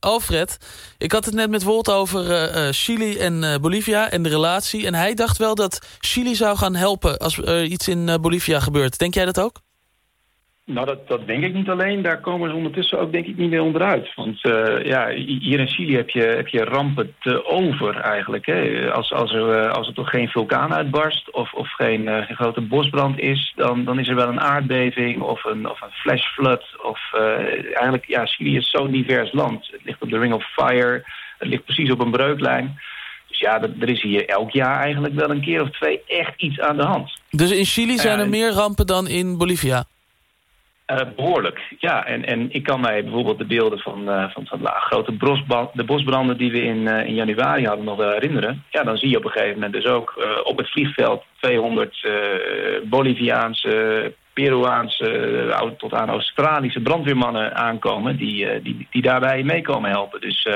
Alfred, ik had het net met Wolt over uh, Chili en uh, Bolivia en de relatie. En hij dacht wel dat Chili zou gaan helpen als er iets in Bolivia gebeurt. Denk jij dat ook? Nou, dat, dat denk ik niet alleen. Daar komen ze ondertussen ook denk ik niet meer onderuit. Want uh, ja, hier in Chili heb je, heb je rampen te over eigenlijk. Hè. Als, als, er, als er toch geen vulkaan uitbarst of, of geen, uh, geen grote bosbrand is... Dan, dan is er wel een aardbeving of een, of een flash flood. Of, uh, eigenlijk, ja, Chili is zo'n divers land. Het ligt op de Ring of Fire. Het ligt precies op een breuklijn. Dus ja, er is hier elk jaar eigenlijk wel een keer of twee echt iets aan de hand. Dus in Chili zijn er meer rampen dan in Bolivia? Uh, behoorlijk, ja. En, en ik kan mij bijvoorbeeld de beelden van, uh, van, de grote de bosbranden die we in, uh, in januari hadden nog wel herinneren. Ja, dan zie je op een gegeven moment dus ook op het vliegveld 200 Boliviaanse, Peruaanse, tot aan Australische brandweermannen aankomen die, die, die daarbij meekomen helpen. Dus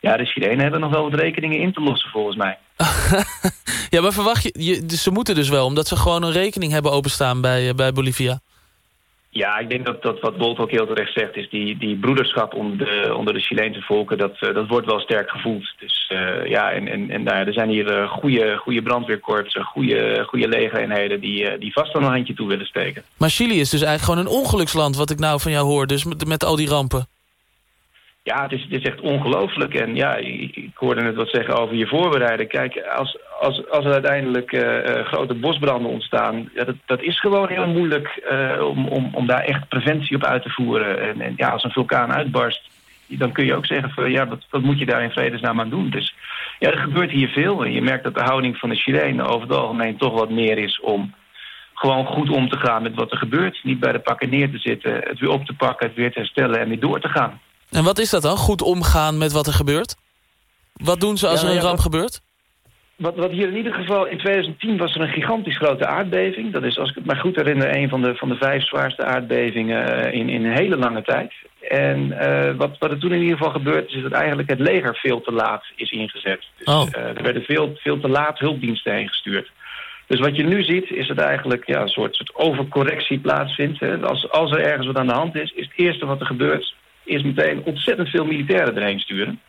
ja, de Chilenen hebben nog wel wat rekeningen in te lossen volgens mij. ja, maar verwacht je, je, ze moeten dus wel, omdat ze gewoon een rekening hebben openstaan bij, bij Bolivia. Ja, ik denk dat, dat wat Bolt ook heel terecht zegt... is die, die broederschap onder de, onder de Chileense volken... dat, uh, dat wordt wel sterk gevoeld. Dus uh, ja, en, en, en nou er zijn hier uh, goede, goede brandweerkorpsen... goede, goede legereenheden die, die vast aan een handje toe willen steken. Maar Chili is dus eigenlijk gewoon een ongeluksland... wat ik nou van jou hoor, dus met, met al die rampen. Ja, het is, het is echt ongelooflijk. En ja, ik, ik, hoorde net wat zeggen over je voorbereiden. Kijk, als, als, als er uiteindelijk uh, grote bosbranden ontstaan... Ja, dat, dat is gewoon heel moeilijk uh, om, om, om daar echt preventie op uit te voeren. En, en, ja, als een vulkaan uitbarst, dan kun je ook zeggen... Van, ja, wat, wat moet je daar in vredesnaam aan doen? Dus ja, er gebeurt hier veel. En je merkt dat de houding van de Chilenen over het algemeen toch wat meer is... om gewoon goed om te gaan met wat er gebeurt. Niet bij de pakken neer te zitten, het weer op te pakken, het weer te herstellen en weer door te gaan. En wat is dat dan? Goed omgaan met wat er gebeurt? Wat doen ze als er een ramp gebeurt? Wat, wat, hier in ieder geval... In 2010 was er een gigantisch grote aardbeving. Dat is, als ik het me goed herinner... een van de, van de vijf zwaarste aardbevingen eh, in, in een hele lange tijd. En uh, wat, wat er toen in ieder geval gebeurd is... is dat eigenlijk het leger veel te laat is ingezet. Dus, oh. uh, er werden veel, veel te laat hulpdiensten heen gestuurd. Dus wat je nu ziet, is dat eigenlijk ja, een soort, soort overcorrectie plaatsvindt. Hè. Als, als er ergens wat aan de hand is, is het eerste wat er gebeurt is meteen ontzettend veel militairen erheen sturen.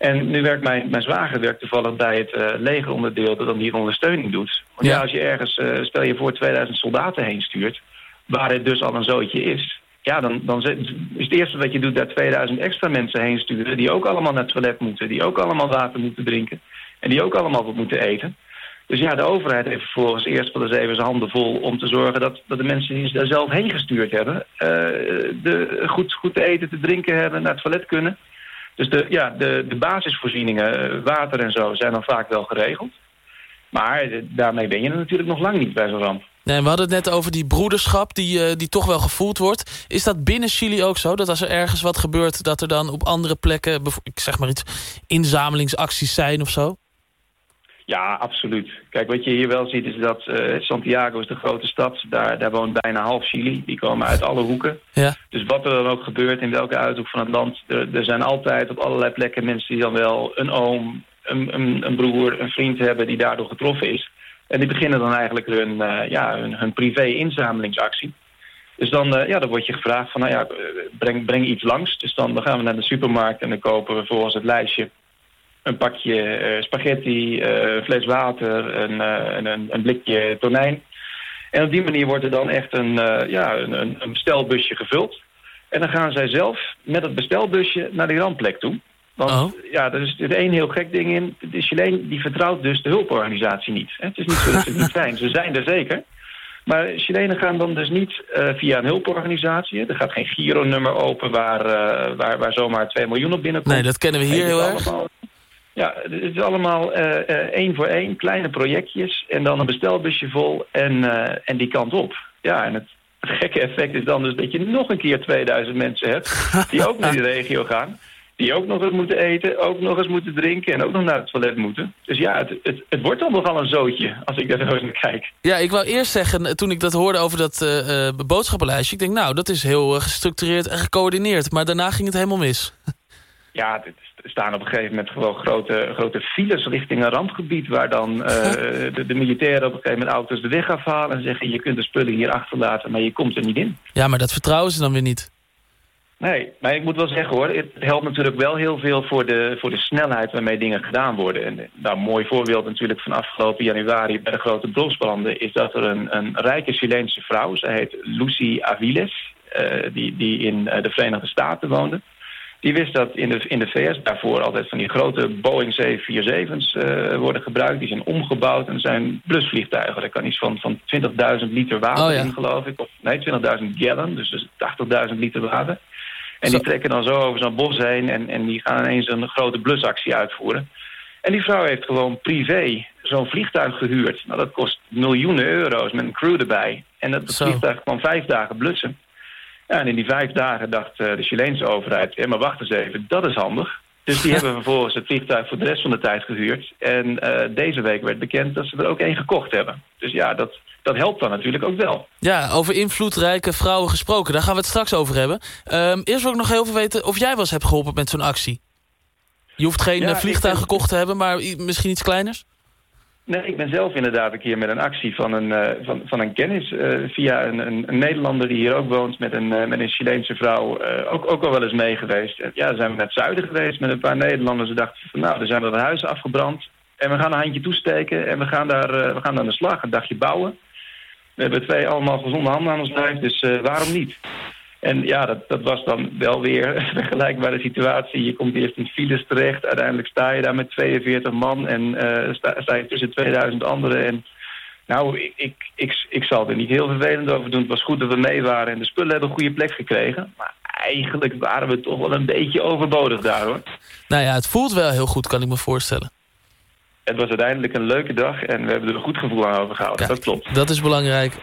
En nu werkt mijn, mijn zwager werkt toevallig bij het uh, legeronderdeel dat dan die ondersteuning doet. Want ja, als je ergens, uh, stel je voor 2000 soldaten heen stuurt, waar het dus al een zootje is. Ja, dan, dan is het eerste wat je doet daar 2000 extra mensen heen sturen... die ook allemaal naar het toilet moeten, die ook allemaal water moeten drinken... en die ook allemaal wat moeten eten. Dus ja, de overheid heeft vervolgens eerst wel eens even zijn handen vol... om te zorgen dat, dat de mensen die ze daar zelf heen gestuurd hebben... Uh, de, goed, goed te eten, te drinken hebben, naar het toilet kunnen. Dus de, ja, de, de basisvoorzieningen, eh, water en zo, zijn dan vaak wel geregeld. Maar eh, daarmee ben je er natuurlijk nog lang niet bij zo'n ramp. Nee, we hadden het net over die broederschap die, die toch wel gevoeld wordt. Is dat binnen Chili ook zo? Dat als er ergens wat gebeurt... dat er dan op andere plekken, ik zeg maar iets, inzamelingsacties zijn of zo? Ja, absoluut. Kijk, wat je hier wel ziet is dat uh, Santiago is de grote stad. Daar, daar woont bijna half Chili. Die komen uit alle hoeken. Ja. Dus wat er dan ook gebeurt in welke uithoek van het land... Er, er zijn altijd op allerlei plekken mensen die dan wel een oom, een, een, een, broer, een vriend hebben... die daardoor getroffen is. En die beginnen dan eigenlijk hun, uh, ja, hun, hun privé-inzamelingsactie. Dus dan, uh, ja, dan word je gevraagd van, nou ja, breng, breng iets langs. Dus dan, dan gaan we naar de supermarkt en dan kopen we volgens het lijstje een pakje uh, spaghetti, een fles water, een, uh, een, een, blikje tonijn. En op die manier wordt er dan echt een, ja, een, een, bestelbusje gevuld. En dan gaan zij zelf met het bestelbusje naar de randplek toe. Want oh. ja, er is er één heel gek ding in. De Chileen die vertrouwt dus de hulporganisatie niet. Het is niet zo dat ze niet zijn. Ze zijn er zeker. Maar Chilenen gaan dan dus niet via een hulporganisatie. Er gaat geen Giro-nummer open waar, waar, waar zomaar 2 miljoen op binnenkomt. Nee, dat kennen we hier heel erg. Ja, het is allemaal uh, één voor één, kleine projectjes... en dan een bestelbusje vol en, uh, en die kant op. Ja, en het, het, gekke effect is dan dus dat je nog een keer 2000 mensen hebt... die ook naar die regio gaan, die ook nog eens moeten eten... ook nog eens moeten drinken en ook nog naar het toilet moeten. Dus ja, het, het, het wordt dan nogal een zootje als ik daar zo eens naar kijk. Ja, ik wou eerst zeggen, toen ik dat hoorde over dat boodschappenlijstje... ik denk, nou, dat is heel gestructureerd en gecoördineerd... maar daarna ging het helemaal mis. Ja, is staan op een gegeven moment gewoon grote, grote files richting een rampgebied... waar dan uh, de, de, militairen op een gegeven moment auto's de weg afhalen... en zeggen je kunt de spullen hier achterlaten, maar je komt er niet in. Ja, maar dat vertrouwen ze dan weer niet. Nee, maar ik moet wel zeggen hoor, het helpt natuurlijk wel heel veel voor de, voor de snelheid waarmee dingen gedaan worden. En nou, een mooi voorbeeld natuurlijk van afgelopen januari bij de grote bronsbranden is dat er een, een rijke Chileense vrouw, zij heet Lucy Aviles, uh, die, die in uh, de Verenigde Staten woonde. Die wist dat in de, in de VS daarvoor altijd van die grote Boeing 747's uh, worden gebruikt. Die zijn omgebouwd en zijn blusvliegtuigen. Daar kan iets van, van 20.000 liter water Oh ja. in, geloof ik. Of nee, 20.000 gallon, dus, dus 80.000 liter water. En die trekken dan zo over zo'n bos heen en, en die gaan ineens een grote blusactie uitvoeren. En die vrouw heeft gewoon privé zo'n vliegtuig gehuurd. Nou, dat kost miljoenen euro's met een crew erbij. En dat, vliegtuig kwam vijf dagen blussen. En in die vijf dagen dacht eh, de Chileense overheid... Ja, maar wacht eens even, dat is handig. Dus die hebben vervolgens het vliegtuig voor de rest van de tijd gehuurd. En eh, deze week werd bekend dat ze er ook één gekocht hebben. Dus ja, dat, dat helpt dan natuurlijk ook wel. Ja, over invloedrijke vrouwen gesproken. Daar gaan we het straks over hebben. Ehm, eerst wil ik nog heel veel weten of jij wel eens hebt geholpen met zo'n actie. Je hoeft geen Ja, eh, vliegtuig gekocht te hebben, maar misschien iets kleiners? Nee, ik ben zelf inderdaad een keer met een actie van een, eh, van, van een kennis... eh, via een, een, een Nederlander die hier ook woont met een, eh, met een Chileense vrouw... ook, ook al wel eens mee geweest. En ja, zijn we naar het zuiden geweest met een paar Nederlanders. Ze dachten van nou, er zijn er huizen afgebrand... en we gaan een handje toesteken en we gaan daar, we gaan aan de slag. Een dagje bouwen. We hebben twee allemaal gezonde handen aan ons lijf, dus waarom niet? En ja, dat, dat was dan wel weer een vergelijkbare situatie. Je komt eerst in files terecht. Uiteindelijk sta je daar met 42 man en eh, sta, sta je tussen 2000 anderen. En nou, ik, ik, ik, ik zal er niet heel vervelend over doen. Het was goed dat we mee waren en de spullen hebben een goede plek gekregen. Maar eigenlijk waren we toch wel een beetje overbodig daar hoor. Nou ja, het voelt wel heel goed, kan ik me voorstellen. Het was uiteindelijk een leuke dag en we hebben er een goed gevoel aan overgehouden. Dat klopt. Dat is belangrijk.